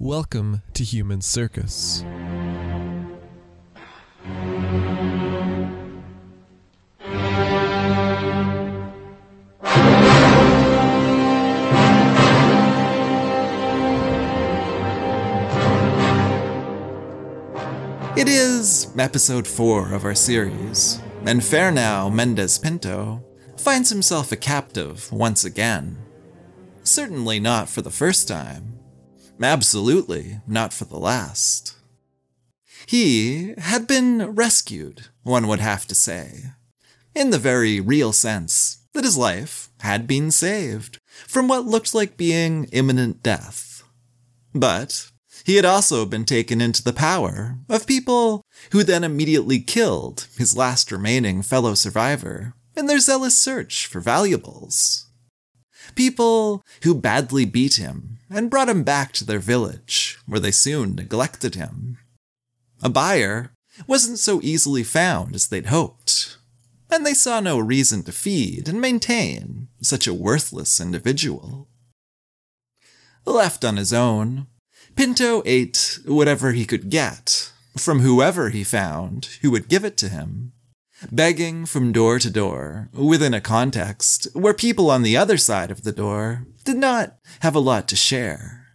Welcome to Human Circus. It is episode 4 of our series, and Fernão Mendes Pinto finds himself a captive once again. Certainly not for the first time. Absolutely not for the last. He had been rescued, one would have to say, in the very real sense that his life had been saved from what looked like being imminent death. But he had also been taken into the power of people who then immediately killed his last remaining fellow survivor in their zealous search for valuables. People who badly beat him and brought him back to their village, where they soon neglected him. A buyer wasn't so easily found as they'd hoped, and they saw no reason to feed and maintain such a worthless individual. Left on his own, Pinto ate whatever he could get from whoever he found who would give it to him, begging from door to door within a context where people on the other side of the door did not have a lot to share.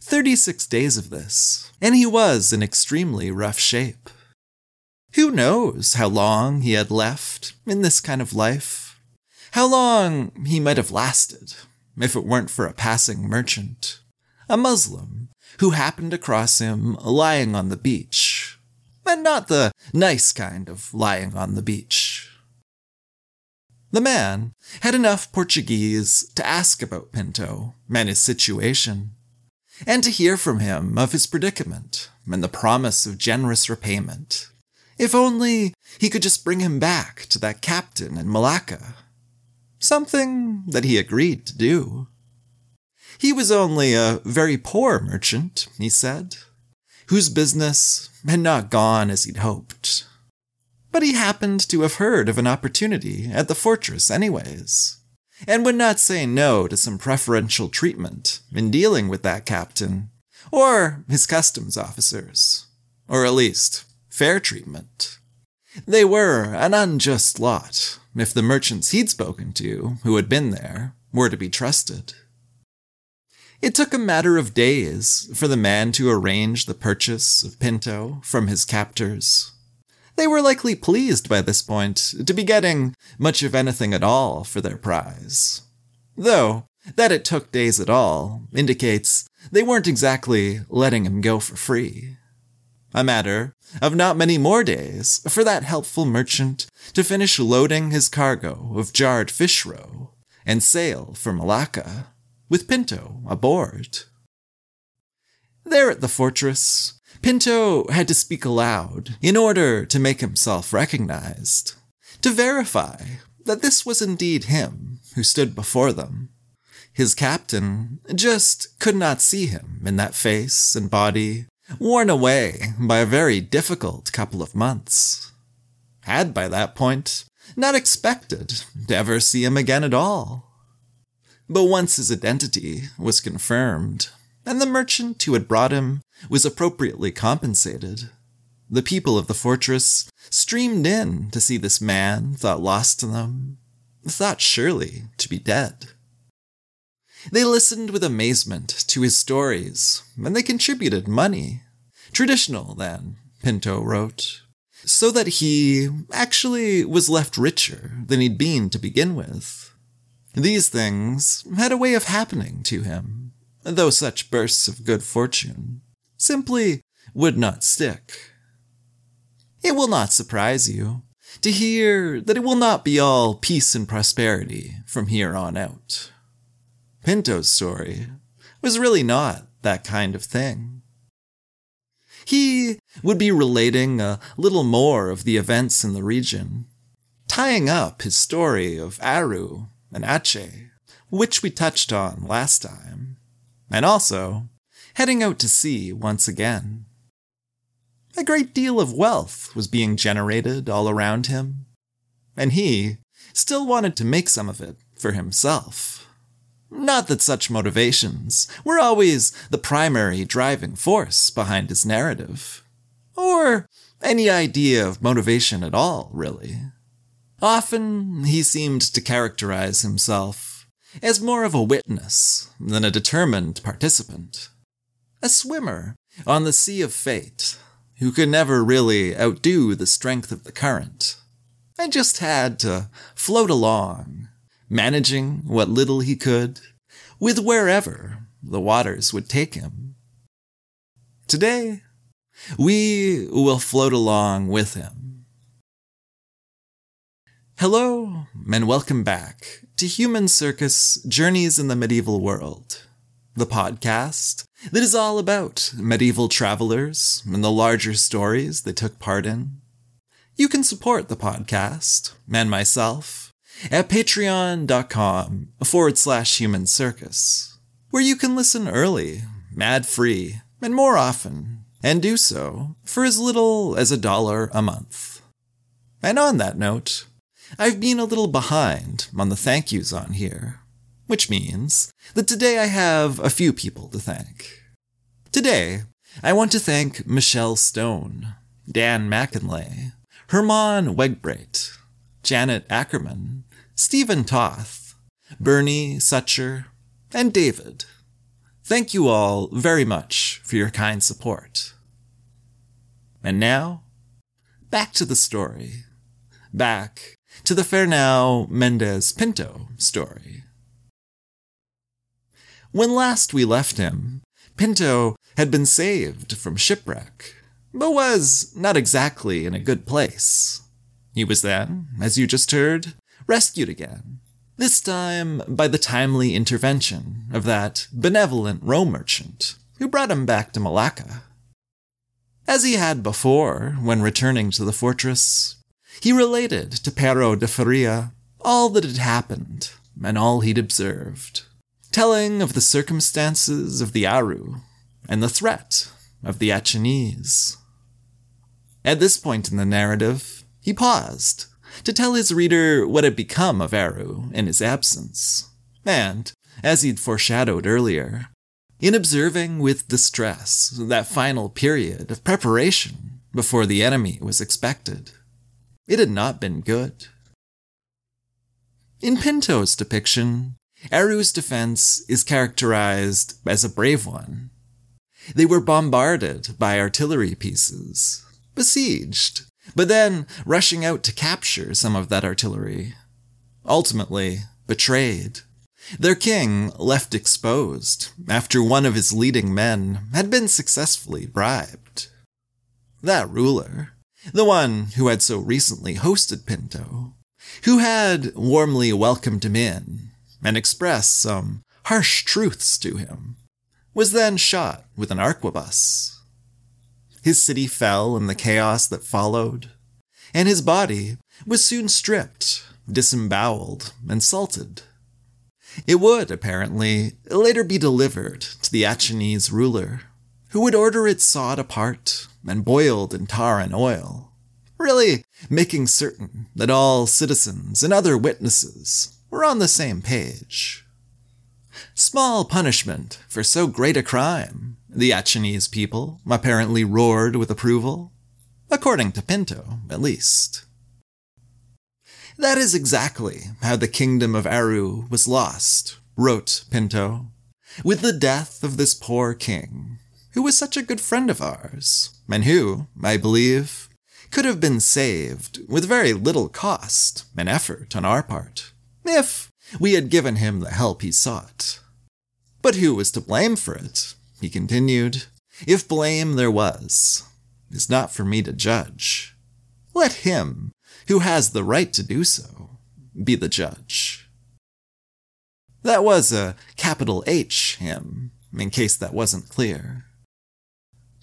36 days of this, and he was in extremely rough shape. Who knows how long he had left in this kind of life? How long he might have lasted if it weren't for a passing merchant, a Muslim who happened across him lying on the beach. And not the nice kind of lying on the beach. The man had enough Portuguese to ask about Pinto and his situation, and to hear from him of his predicament and the promise of generous repayment. If only he could just bring him back to that captain in Malacca. Something that he agreed to do. He was only a very poor merchant, he said, whose business had not gone as he'd hoped. But he happened to have heard of an opportunity at the fortress, anyways, and would not say no to some preferential treatment in dealing with that captain or his customs officers, or at least fair treatment. They were an unjust lot, if the merchants he'd spoken to, who had been there, were to be trusted. It took a matter of days for the man to arrange the purchase of Pinto from his captors. They were likely pleased by this point to be getting much of anything at all for their prize. Though, that it took days at all indicates they weren't exactly letting him go for free. A matter of not many more days for that helpful merchant to finish loading his cargo of jarred fish roe and sail for Malacca with Pinto aboard. There at the fortress, Pinto had to speak aloud in order to make himself recognized, to verify that this was indeed him who stood before them. His captain just could not see him in that face and body, worn away by a very difficult couple of months. Had by that point not expected to ever see him again at all. But once his identity was confirmed, and the merchant who had brought him was appropriately compensated, the people of the fortress streamed in to see this man thought lost to them, thought surely to be dead. They listened with amazement to his stories, and they contributed money. Traditional, then, Pinto wrote, so that he actually was left richer than he'd been to begin with. These things had a way of happening to him, though such bursts of good fortune simply would not stick. It will not surprise you to hear that it will not be all peace and prosperity from here on out. Pinto's story was really not that kind of thing. He would be relating a little more of the events in the region, tying up his story of Aru and Aceh, which we touched on last time, and also heading out to sea once again. A great deal of wealth was being generated all around him, and he still wanted to make some of it for himself. Not that such motivations were always the primary driving force behind his narrative, or any idea of motivation at all, really. Often he seemed to characterize himself as more of a witness than a determined participant. A swimmer on the sea of fate who could never really outdo the strength of the current and just had to float along managing what little he could, with wherever the waters would take him. Today, we will float along with him. Hello, and welcome back to Human Circus Journeys in the Medieval World, the podcast that is all about medieval travelers and the larger stories they took part in. You can support the podcast and myself at patreon.com forward slash human circus, where you can listen early, ad free, and more often, and do so for as little as a dollar a month. And on that note, I've been a little behind on the thank yous on here, which means that today I have a few people to thank. Today, I want to thank Michelle Stone, Dan McInlay, Herman Wegbreit, Janet Ackerman, Stephen Toth, Bernie Sucher, and David. Thank you all very much for your kind support. And now, back to the story. Back to the Fernão Mendes Pinto story. When last we left him, Pinto had been saved from shipwreck, but was not exactly in a good place. He was then, as you just heard, rescued again. This time by the timely intervention of that benevolent Rome merchant who brought him back to Malacca. As he had before when returning to the fortress, he related to Pero de Faria all that had happened and all he'd observed, telling of the circumstances of the Aru and the threat of the Achinese. At this point in the narrative, he paused to tell his reader what had become of Aru in his absence. And, as he'd foreshadowed earlier, in observing with distress that final period of preparation before the enemy was expected, it had not been good. In Pinto's depiction, Aru's defense is characterized as a brave one. They were bombarded by artillery pieces, besieged, but then rushing out to capture some of that artillery. Ultimately, betrayed. Their king left exposed after one of his leading men had been successfully bribed. That ruler, the one who had so recently hosted Pinto, who had warmly welcomed him in and expressed some harsh truths to him, was then shot with an arquebus. His city fell in the chaos that followed, and his body was soon stripped, disemboweled, and salted. It would, apparently, later be delivered to the Achinese ruler, who would order it sawed apart and boiled in tar and oil, really making certain that all citizens and other witnesses were on the same page. Small punishment for so great a crime, the Achinese people apparently roared with approval, according to Pinto, at least. That is exactly how the kingdom of Aru was lost, wrote Pinto, with the death of this poor king, who was such a good friend of ours, and who, I believe, could have been saved with very little cost and effort on our part, if we had given him the help he sought. But who was to blame for it? he continued. If blame there was, is not for me to judge. Let him, who has the right to do so, be the judge. That was a capital H him, in case that wasn't clear.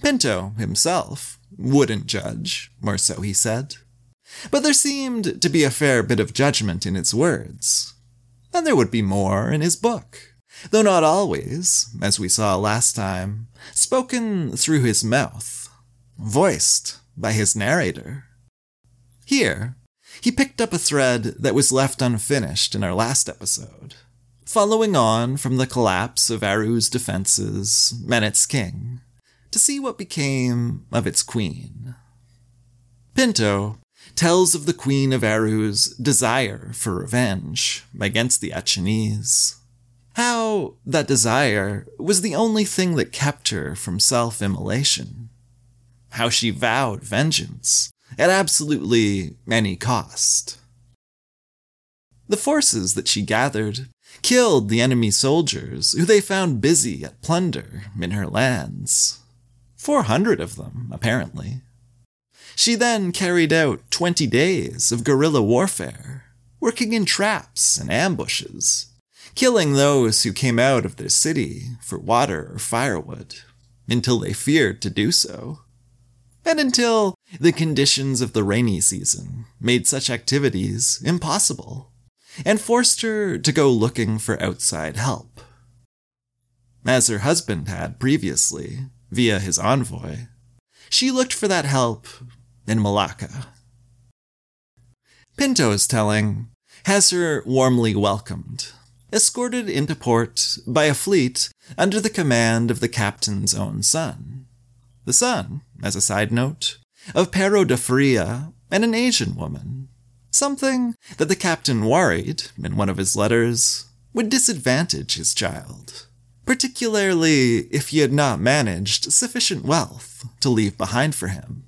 Pinto himself wouldn't judge, or so he said. But there seemed to be a fair bit of judgment in his words. And there would be more in his book, though not always, as we saw last time, spoken through his mouth, voiced by his narrator. Here, he picked up a thread that was left unfinished in our last episode, following on from the collapse of Aru's defenses its king, to see what became of its queen. Pinto tells of the Queen of Aru's desire for revenge against the Achinese. How that desire was the only thing that kept her from self immolation. How she vowed vengeance at absolutely any cost. The forces that she gathered killed the enemy soldiers who they found busy at plunder in her lands. Four hundred of them, apparently. She then carried out 20 days of guerrilla warfare, working in traps and ambushes, killing those who came out of their city for water or firewood, until they feared to do so. And until the conditions of the rainy season made such activities impossible, and forced her to go looking for outside help. As her husband had previously, via his envoy, she looked for that help in Malacca. Pinto's telling has her warmly welcomed, escorted into port by a fleet under the command of the captain's own son. The son, as a side note, of Pero de Faria and an Asian woman. Something that the captain worried, in one of his letters, would disadvantage his child, particularly if he had not managed sufficient wealth to leave behind for him.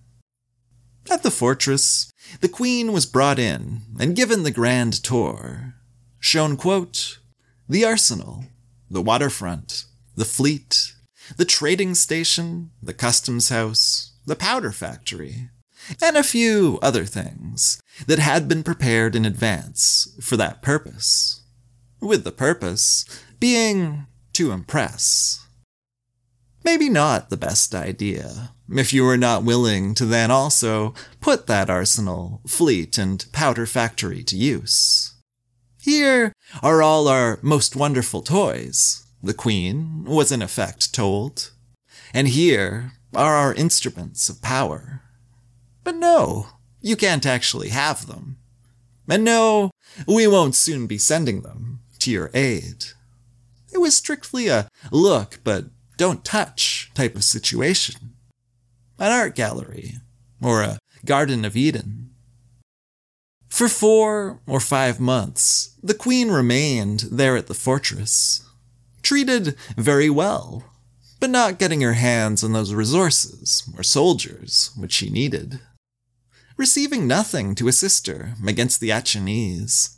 At the fortress, the queen was brought in and given the grand tour, shown, quote, the arsenal, the waterfront, the fleet, the trading station, the customs house, the powder factory, and a few other things that had been prepared in advance for that purpose. With the purpose being to impress. Maybe not the best idea, if you were not willing to then also put that arsenal, fleet, and powder factory to use. Here are all our most wonderful toys, the Queen was in effect told. And here are our instruments of power. But no, you can't actually have them. And no, we won't soon be sending them to your aid. It was strictly a look but don't touch type of situation. An art gallery, or a Garden of Eden. For four or five months, the Queen remained there at the fortress, treated very well, but not getting her hands on those resources or soldiers which she needed. Receiving nothing to assist her against the Achinese.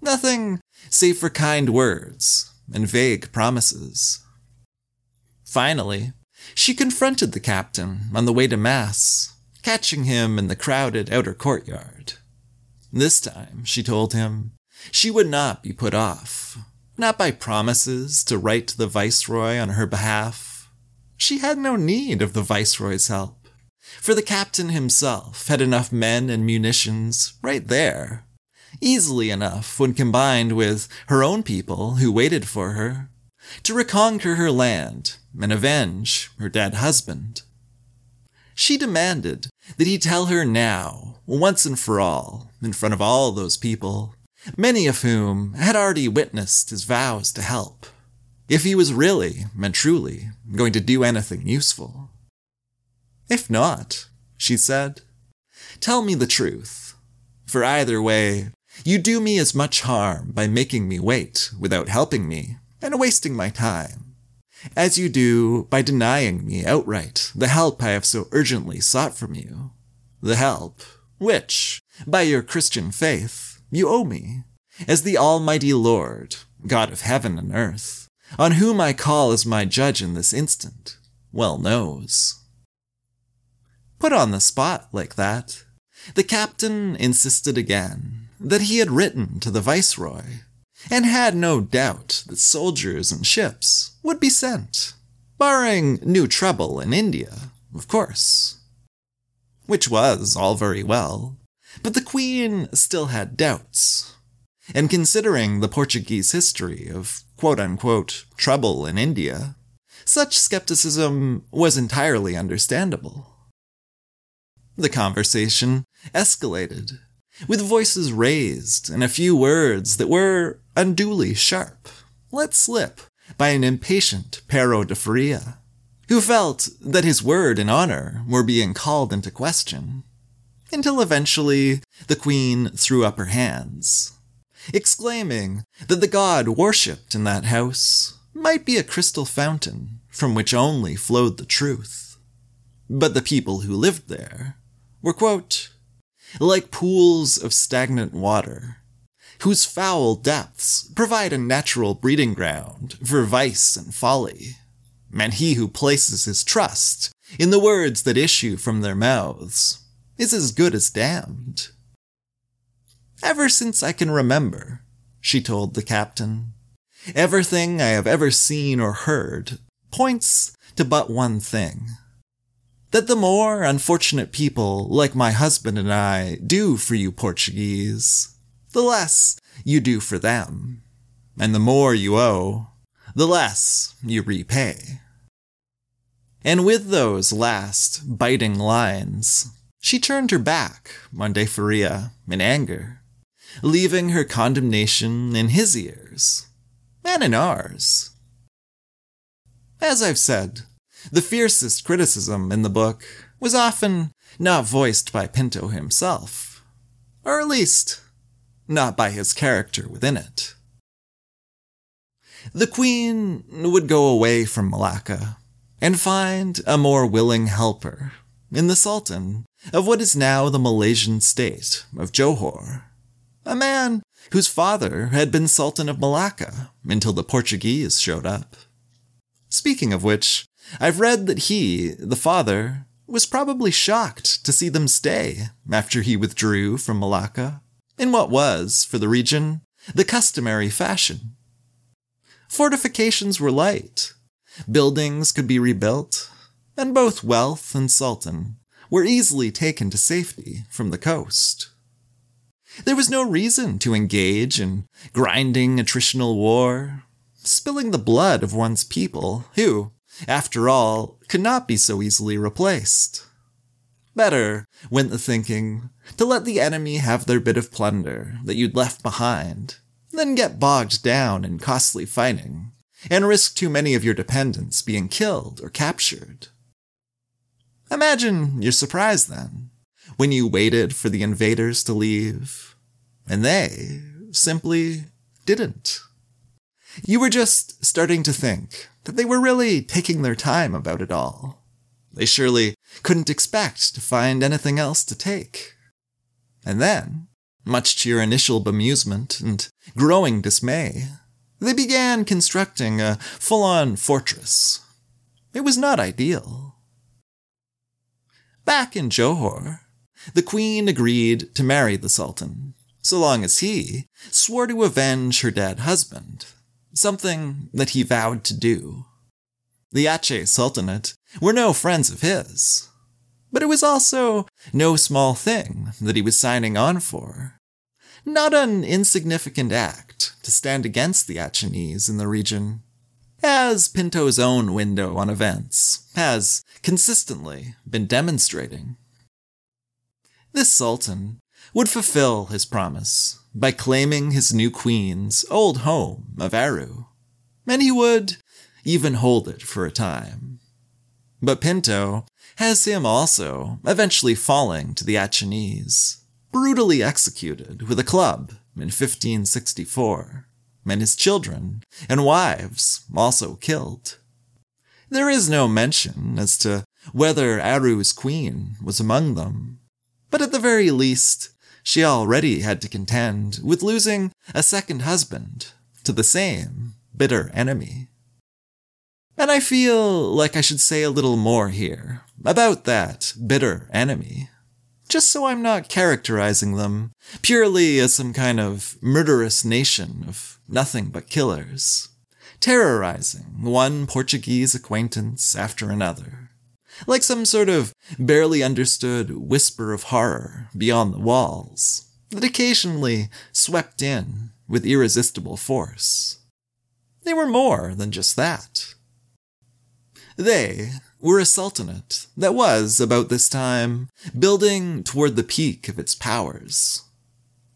Nothing save for kind words and vague promises. Finally, she confronted the captain on the way to Mass, catching him in the crowded outer courtyard. This time, she told him, she would not be put off, not by promises to write to the Viceroy on her behalf. She had no need of the Viceroy's help, for the captain himself had enough men and munitions right there, easily enough when combined with her own people who waited for her, to reconquer her land and avenge her dead husband. She demanded that he tell her now, once and for all, in front of all those people, many of whom had already witnessed his vows to help, if he was really and truly going to do anything useful. If not, she said, tell me the truth, for either way, you do me as much harm by making me wait without helping me and wasting my time, as you do by denying me outright the help I have so urgently sought from you. The help which, by your Christian faith, you owe me, as the Almighty Lord, God of heaven and earth, on whom I call as my judge in this instant, well knows. Put on the spot like that, the captain insisted again that he had written to the viceroy and had no doubt that soldiers and ships would be sent barring new trouble in India, of course. Which was all very well, but the Queen still had doubts. And considering the Portuguese history of quote unquote trouble in India, such skepticism was entirely understandable. The conversation escalated, with voices raised and a few words that were unduly sharp, let slip by an impatient Pero de Faria, who felt that his word and honor were being called into question, until eventually the queen threw up her hands, exclaiming that the god worshipped in that house might be a crystal fountain from which only flowed the truth. But the people who lived there were, quote, like pools of stagnant water, whose foul depths provide a natural breeding ground for vice and folly. And he who places his trust in the words that issue from their mouths is as good as damned. Ever since I can remember, she told the captain, everything I have ever seen or heard points to but one thing. That the more unfortunate people like my husband and I do for you Portuguese, the less you do for them. And the more you owe, the less you repay. And with those last biting lines, she turned her back on De Faria in anger, leaving her condemnation in his ears and in ours. As I've said, the fiercest criticism in the book was often not voiced by Pinto himself, or at least not by his character within it. The queen would go away from Malacca and find a more willing helper in the Sultan of what is now the Malaysian state of Johor, a man whose father had been Sultan of Malacca until the Portuguese showed up. Speaking of which, I've read that he, the father, was probably shocked to see them stay after he withdrew from Malacca, in what was, for the region, the customary fashion. Fortifications were light, buildings could be rebuilt, and both wealth and sultan were easily taken to safety from the coast. There was no reason to engage in grinding attritional war, spilling the blood of one's people, who, after all, could not be so easily replaced. Better, went the thinking, to let the enemy have their bit of plunder that you'd left behind, than get bogged down in costly fighting, and risk too many of your dependents being killed or captured. Imagine your surprise then, when you waited for the invaders to leave, and they simply didn't. You were just starting to think that they were really taking their time about it all. They surely couldn't expect to find anything else to take. And then, much to your initial bemusement and growing dismay, they began constructing a full on fortress. It was not ideal. Back in Johor, the queen agreed to marry the sultan, so long as he swore to avenge her dead husband something that he vowed to do. The Aceh Sultanate were no friends of his, but it was also no small thing that he was signing on for. Not an insignificant act to stand against the Acehnese in the region, as Pinto's own window on events has consistently been demonstrating. This sultan would fulfill his promise by claiming his new queen's old home of Aru, and he would even hold it for a time. But Pinto has him also eventually falling to the Acehnese, brutally executed with a club in 1564, and his children and wives also killed. There is no mention as to whether Aru's queen was among them, but at the very least, she already had to contend with losing a second husband to the same bitter enemy. And I feel like I should say a little more here about that bitter enemy, just so I'm not characterizing them purely as some kind of murderous nation of nothing but killers, terrorizing one Portuguese acquaintance after another, like some sort of barely understood whisper of horror beyond the walls that occasionally swept in with irresistible force. They were more than just that. They were a sultanate that was, about this time, building toward the peak of its powers.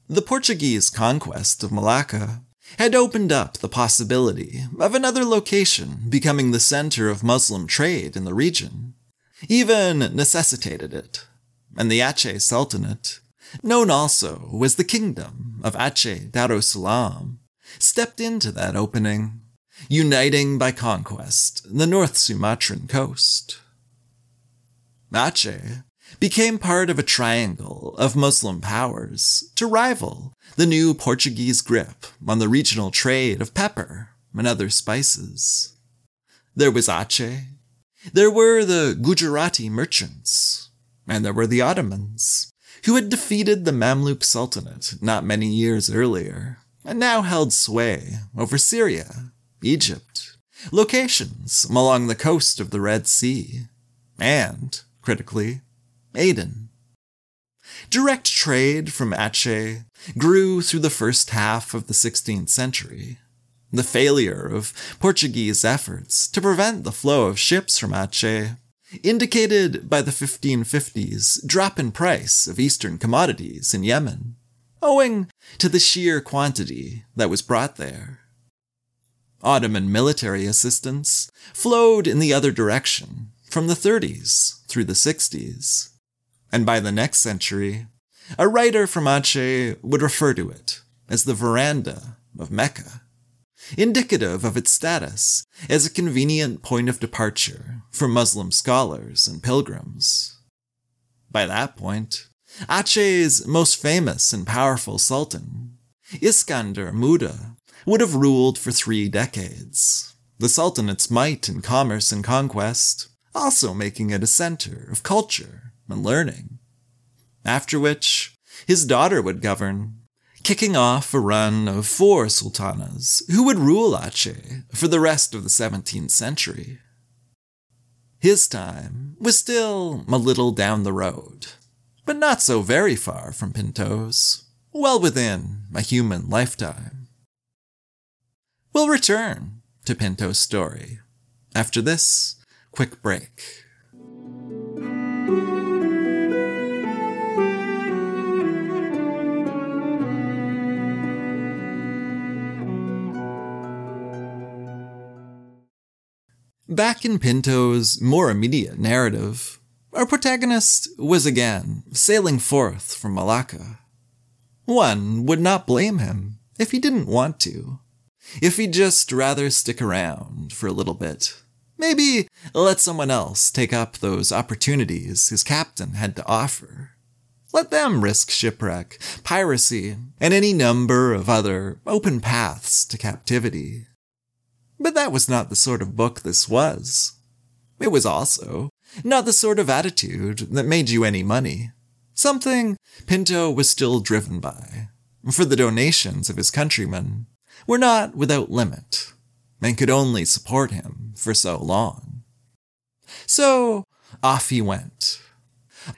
The Portuguese conquest of Malacca had opened up the possibility of another location becoming the center of Muslim trade in the region, even necessitated it, and the Aceh Sultanate, known also as the Kingdom of Aceh Darussalam, stepped into that opening uniting by conquest the North Sumatran coast. Aceh became part of a triangle of Muslim powers to rival the new Portuguese grip on the regional trade of pepper and other spices. There was Aceh, there were the Gujarati merchants, and there were the Ottomans, who had defeated the Mamluk Sultanate not many years earlier and now held sway over Syria Egypt, locations along the coast of the Red Sea, and, critically, Aden. Direct trade from Aceh grew through the first half of the 16th century. The failure of Portuguese efforts to prevent the flow of ships from Aceh, indicated by the 1550s drop in price of Eastern commodities in Yemen, owing to the sheer quantity that was brought there. Ottoman military assistance flowed in the other direction from the 30s through the 60s. And by the next century, a writer from Aceh would refer to it as the veranda of Mecca, indicative of its status as a convenient point of departure for Muslim scholars and pilgrims. By that point, Aceh's most famous and powerful sultan, Iskandar Muda, would have ruled for three decades. The Sultanate's might in commerce and conquest, also making it a center of culture and learning. After which, his daughter would govern, kicking off a run of four sultanas who would rule Aceh for the rest of the 17th century. His time was still a little down the road, but not so very far from Pinto's, well within a human lifetime. We'll return to Pinto's story after this quick break. Back in Pinto's more immediate narrative, our protagonist was again sailing forth from Malacca. One would not blame him if he didn't want to. If he'd just rather stick around for a little bit, maybe let someone else take up those opportunities his captain had to offer. Let them risk shipwreck, piracy, and any number of other open paths to captivity. But that was not the sort of book this was. It was also not the sort of attitude that made you any money. Something Pinto was still driven by, for the donations of his countrymen were not without limit, and could only support him for so long. So off he went.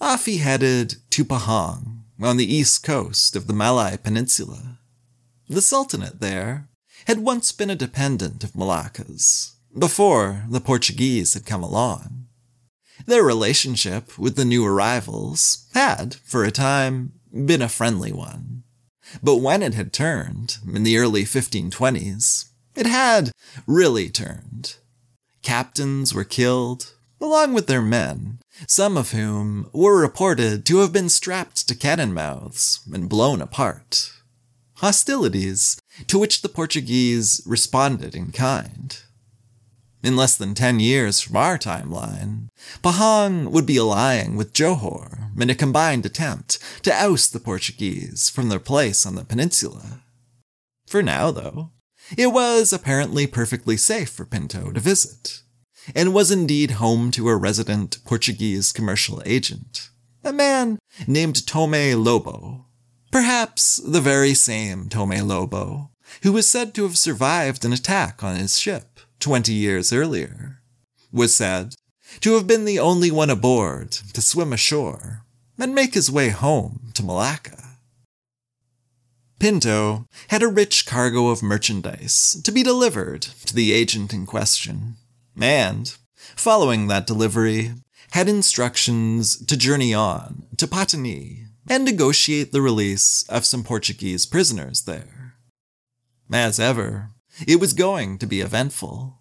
Off he headed to Pahang, on the east coast of the Malay Peninsula. The Sultanate there had once been a dependent of Malacca's, before the Portuguese had come along. Their relationship with the new arrivals had, for a time, been a friendly one. But when it had turned, in the early 1520s, it had really turned. Captains were killed, along with their men, some of whom were reported to have been strapped to cannon mouths and blown apart. Hostilities to which the Portuguese responded in kind. In less than 10 years from our timeline, Pahang would be allying with Johor in a combined attempt to oust the Portuguese from their place on the peninsula. For now, though, it was apparently perfectly safe for Pinto to visit, and was indeed home to a resident Portuguese commercial agent, a man named Tome Lobo, perhaps the very same Tome Lobo who was said to have survived an attack on his ship 20 years earlier, was said to have been the only one aboard to swim ashore and make his way home to Malacca. Pinto had a rich cargo of merchandise to be delivered to the agent in question, and, following that delivery, had instructions to journey on to Patani and negotiate the release of some Portuguese prisoners there. As ever, it was going to be eventful.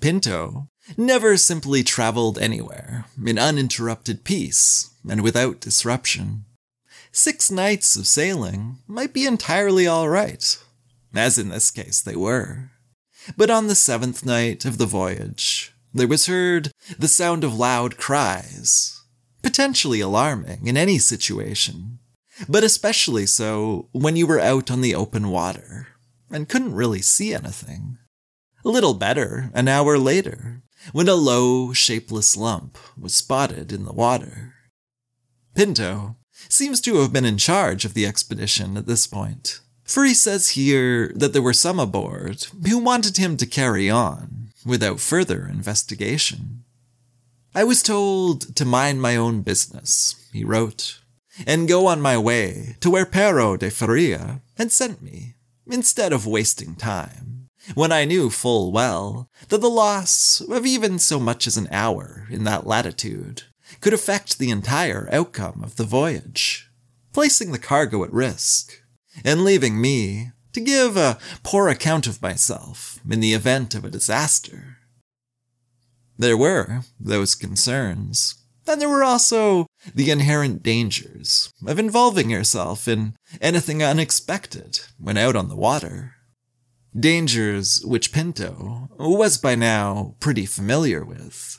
Pinto never simply traveled anywhere in uninterrupted peace and without disruption. Six nights of sailing might be entirely all right, as in this case they were. But on the seventh night of the voyage, there was heard the sound of loud cries, potentially alarming in any situation, but especially so when you were out on the open water and couldn't really see anything. A little better an hour later, when a low, shapeless lump was spotted in the water. Pinto seems to have been in charge of the expedition at this point, for he says here that there were some aboard who wanted him to carry on without further investigation. I was told to mind my own business, he wrote, and go on my way to where Pero de Faria had sent me, instead of wasting time, when I knew full well that the loss of even so much as an hour in that latitude could affect the entire outcome of the voyage, placing the cargo at risk, and leaving me to give a poor account of myself in the event of a disaster. There were those concerns, and there were also the inherent dangers of involving yourself in anything unexpected when out on the water. Dangers which Pinto was by now pretty familiar with.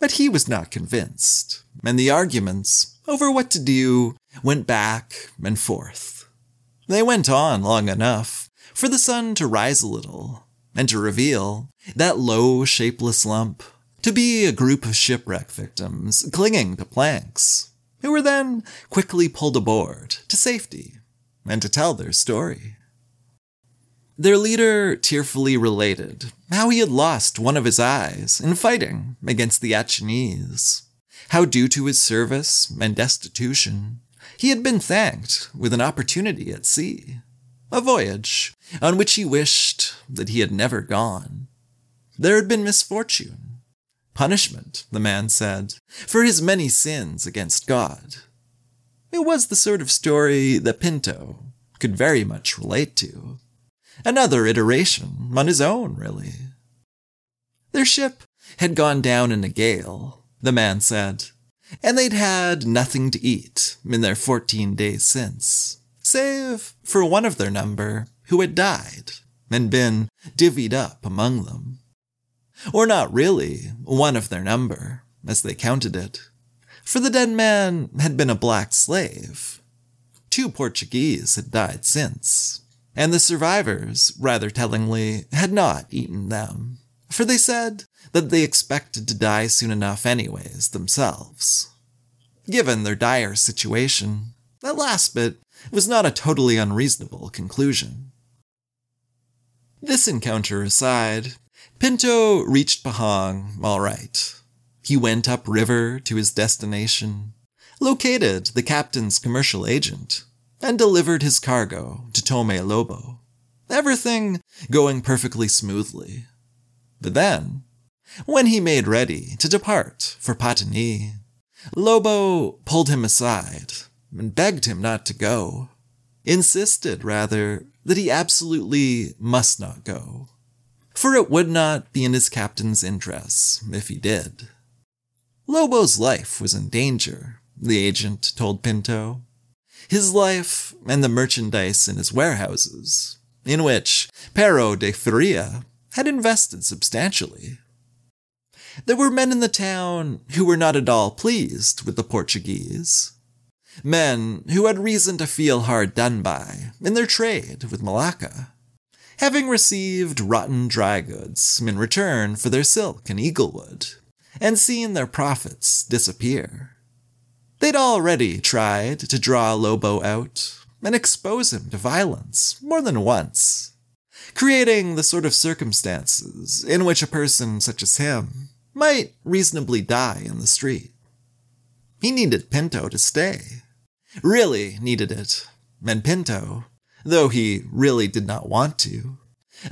But he was not convinced, and the arguments over what to do went back and forth. They went on long enough for the sun to rise a little and to reveal that low, shapeless lump to be a group of shipwreck victims clinging to planks, who were then quickly pulled aboard to safety and to tell their story. Their leader tearfully related how he had lost one of his eyes in fighting against the Achinese, how due to his service and destitution, he had been thanked with an opportunity at sea, a voyage on which he wished that he had never gone. There had been misfortune, punishment, the man said, for his many sins against God. It was the sort of story that Pinto could very much relate to. Another iteration on his own, really. Their ship had gone down in a gale, the man said, and they'd had nothing to eat in their 14 days since, save for one of their number who had died and been divvied up among them. Or not really one of their number, as they counted it, for the dead man had been a black slave. Two Portuguese had died since, and the survivors, rather tellingly, had not eaten them, for they said that they expected to die soon enough anyways themselves. Given their dire situation, that last bit was not a totally unreasonable conclusion. This encounter aside, Pinto reached Pahang all right. He went upriver to his destination, located the captain's commercial agent, and delivered his cargo to Tome Lobo. Everything going perfectly smoothly. But then, when he made ready to depart for Patani, Lobo pulled him aside and begged him not to go, insisted, rather, that he absolutely must not go, for it would not be in his captain's interests if he did. Lobo's life was in danger, the agent told Pinto, his life and the merchandise in his warehouses, in which Pero de Faria had invested substantially. There were men in the town who were not at all pleased with the Portuguese. Men who had reason to feel hard done by in their trade with Malacca, having received rotten dry goods in return for their silk and eaglewood, and seen their profits disappear. They'd already tried to draw Lobo out, and expose him to violence more than once, creating the sort of circumstances in which a person such as him might reasonably die in the street. He needed Pinto to stay. Really needed it. And Pinto, though he really did not want to,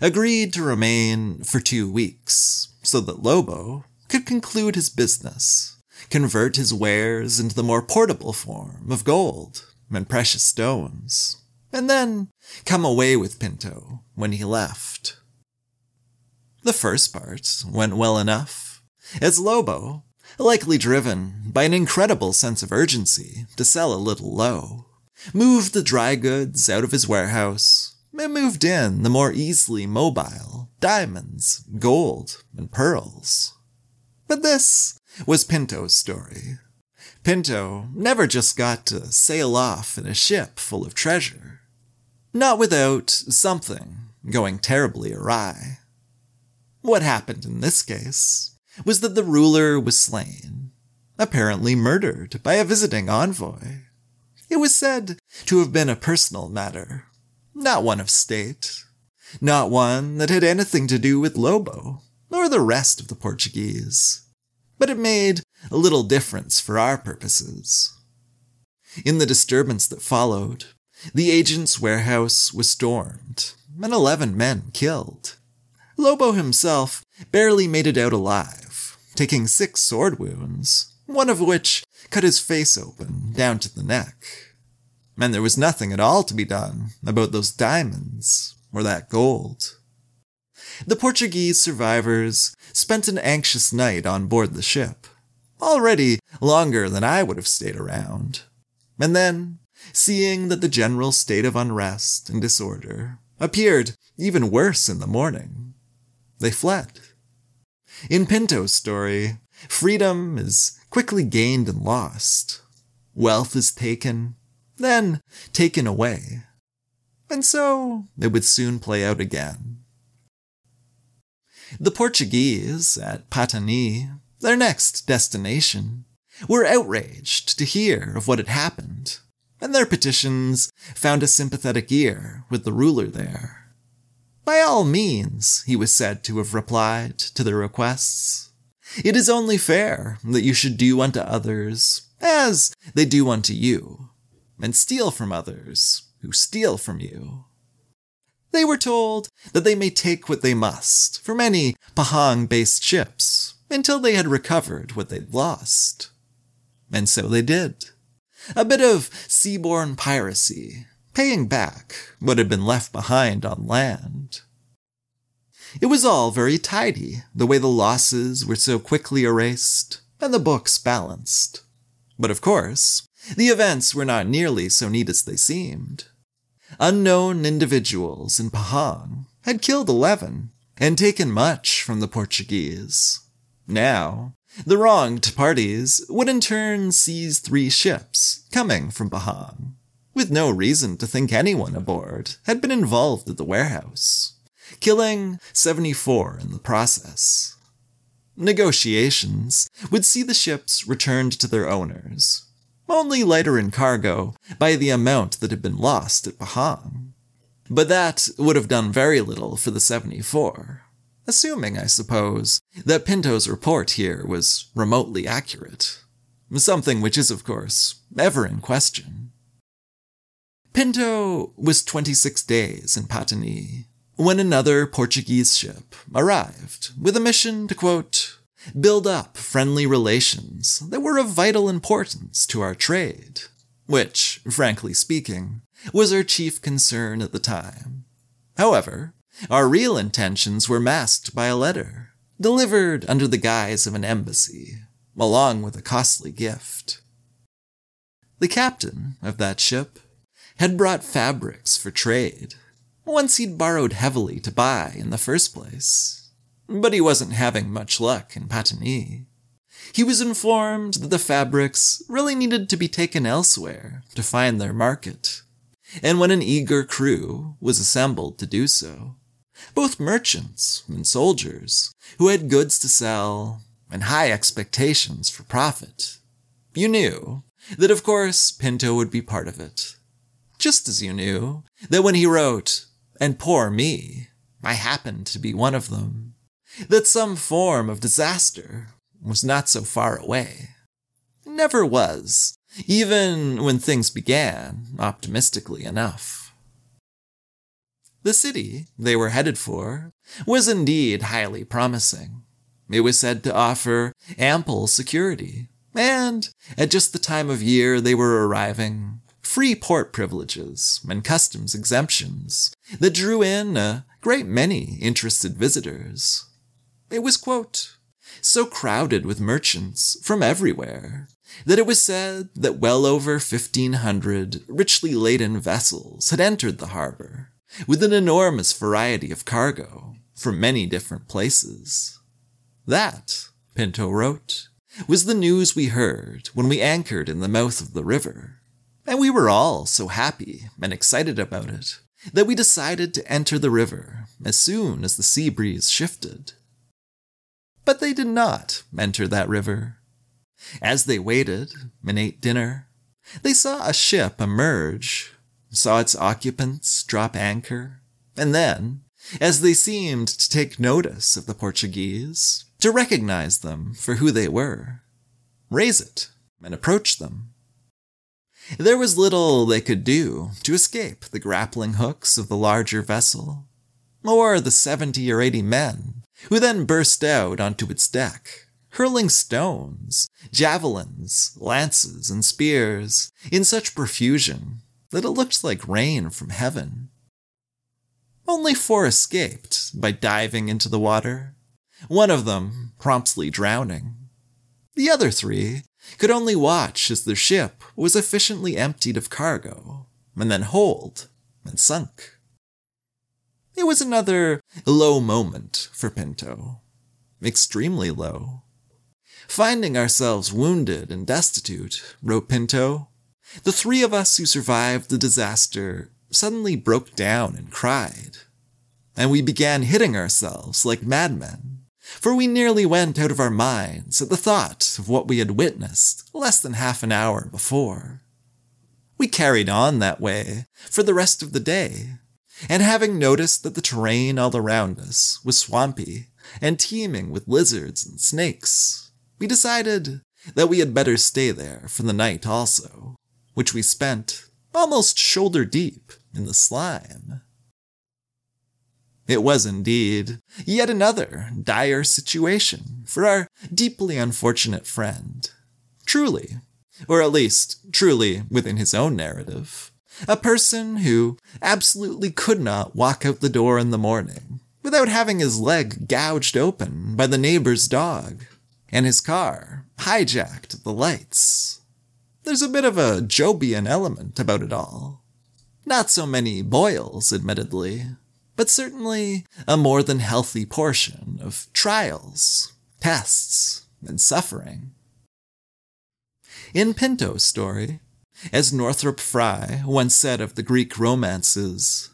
agreed to remain for two weeks so that Lobo could conclude his business, convert his wares into the more portable form of gold and precious stones, and then come away with Pinto when he left. The first part went well enough, as Lobo, likely driven by an incredible sense of urgency to sell a little low, moved the dry goods out of his warehouse and moved in the more easily mobile diamonds, gold, and pearls. But this was Pinto's story. Pinto never just got to sail off in a ship full of treasure. Not without something going terribly awry. What happened in this case was that the ruler was slain, apparently murdered by a visiting envoy. Was said to have been a personal matter, not one of state, not one that had anything to do with Lobo or the rest of the Portuguese. But it made a little difference for our purposes. In the disturbance that followed, the agent's warehouse was stormed and 11 men killed. Lobo himself barely made it out alive, taking six sword wounds, one of which cut his face open down to the neck. And there was nothing at all to be done about those diamonds or that gold. The Portuguese survivors spent an anxious night on board the ship, already longer than I would have stayed around. And then, seeing that the general state of unrest and disorder appeared even worse in the morning, they fled. In Pinto's story, freedom is quickly gained and lost. Wealth is taken, then taken away. And so it would soon play out again. The Portuguese at Patani, their next destination, were outraged to hear of what had happened, and their petitions found a sympathetic ear with the ruler there. By all means, he was said to have replied to their requests. It is only fair that you should do unto others as they do unto you, and steal from others who steal from you. They were told that they may take what they must from any Pahang based ships until they had recovered what they'd lost. And so they did. A bit of seaborne piracy, paying back what had been left behind on land. It was all very tidy, the way the losses were so quickly erased and the books balanced. But of course, the events were not nearly so neat as they seemed. Unknown individuals in Pahang had killed 11 and taken much from the Portuguese. Now, the wronged parties would in turn seize three ships coming from Pahang, with no reason to think anyone aboard had been involved at the warehouse, killing 74 in the process. Negotiations would see the ships returned to their owners, only lighter in cargo by the amount that had been lost at Pahang. But that would have done very little for the 74, assuming, I suppose, that Pinto's report here was remotely accurate. Something which is, of course, ever in question. Pinto was 26 days in Patani when another Portuguese ship arrived with a mission to, quote, build up friendly relations that were of vital importance to our trade, which, frankly speaking, was our chief concern at the time. However, our real intentions were masked by a letter, delivered under the guise of an embassy, along with a costly gift. The captain of that ship had brought fabrics for trade, once he'd borrowed heavily to buy in the first place but he wasn't having much luck in Patani. He was informed that the fabrics really needed to be taken elsewhere to find their market. And when an eager crew was assembled to do so, both merchants and soldiers who had goods to sell and high expectations for profit, you knew that of course Pinto would be part of it. Just as you knew that when he wrote, and poor me, I happened to be one of them, that some form of disaster was not so far away. Never was, even when things began optimistically enough. The city they were headed for was indeed highly promising. It was said to offer ample security, and at just the time of year they were arriving, free port privileges and customs exemptions that drew in a great many interested visitors. It was, quote, so crowded with merchants from everywhere that it was said that well over 1,500 richly laden vessels had entered the harbor with an enormous variety of cargo from many different places. That, Pinto wrote, was the news we heard when we anchored in the mouth of the river. And we were all so happy and excited about it that we decided to enter the river as soon as the sea breeze shifted. But they did not enter that river. As they waited and ate dinner, they saw a ship emerge, saw its occupants drop anchor, and then, as they seemed to take notice of the Portuguese, to recognize them for who they were, raise it and approach them. There was little they could do to escape the grappling hooks of the larger vessel, or the seventy or eighty men who then burst out onto its deck hurling stones, javelins, lances, and spears in such profusion that it looked like rain from heaven. Only four escaped by diving into the water, one of them promptly drowning. The other three could only watch as their ship was efficiently emptied of cargo, and then holed and sunk. It was another low moment for Pinto. Extremely low. Finding ourselves wounded and destitute, wrote Pinto, the three of us who survived the disaster suddenly broke down and cried. And we began hitting ourselves like madmen, for we nearly went out of our minds at the thought of what we had witnessed less than half an hour before. We carried on that way for the rest of the day, and having noticed that the terrain all around us was swampy and teeming with lizards and snakes, we decided that we had better stay there for the night also, which we spent almost shoulder deep in the slime. It was indeed yet another dire situation for our deeply unfortunate friend. Truly, or at least truly within his own narrative, a person who absolutely could not walk out the door in the morning without having his leg gouged open by the neighbor's dog and his car hijacked the lights. There's a bit of a Jobian element about it all. Not so many boils, admittedly, but certainly a more than healthy portion of trials, tests, and suffering. In Pinto's story, as Northrop Frye once said of the Greek romances,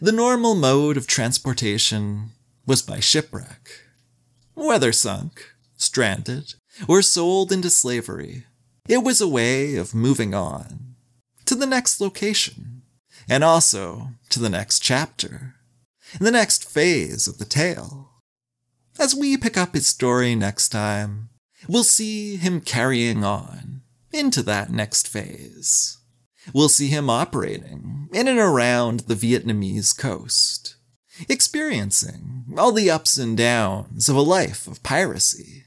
the normal mode of transportation was by shipwreck. Whether sunk, stranded, or sold into slavery. It was a way of moving on to the next location, and also to the next chapter, the next phase of the tale. As we pick up his story next time, we'll see him carrying on into that next phase. We'll see him operating in and around the Vietnamese coast, experiencing all the ups and downs of a life of piracy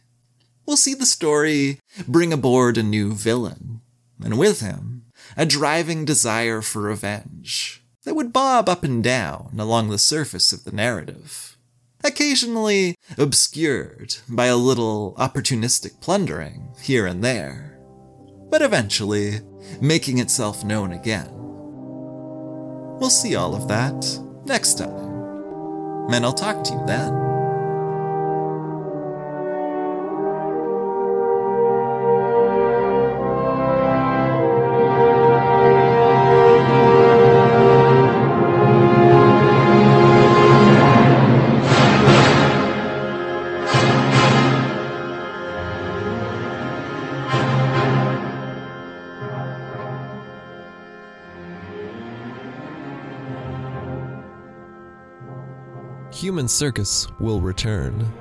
we'll see the story bring aboard a new villain, and with him, a driving desire for revenge that would bob up and down along the surface of the narrative, occasionally obscured by a little opportunistic plundering here and there, but eventually making itself known again. We'll see all of that next time, and I'll talk to you then. Human Circus will return.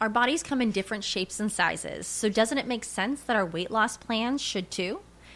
Our bodies come in different shapes and sizes, so doesn't it make sense that our weight loss plans should too?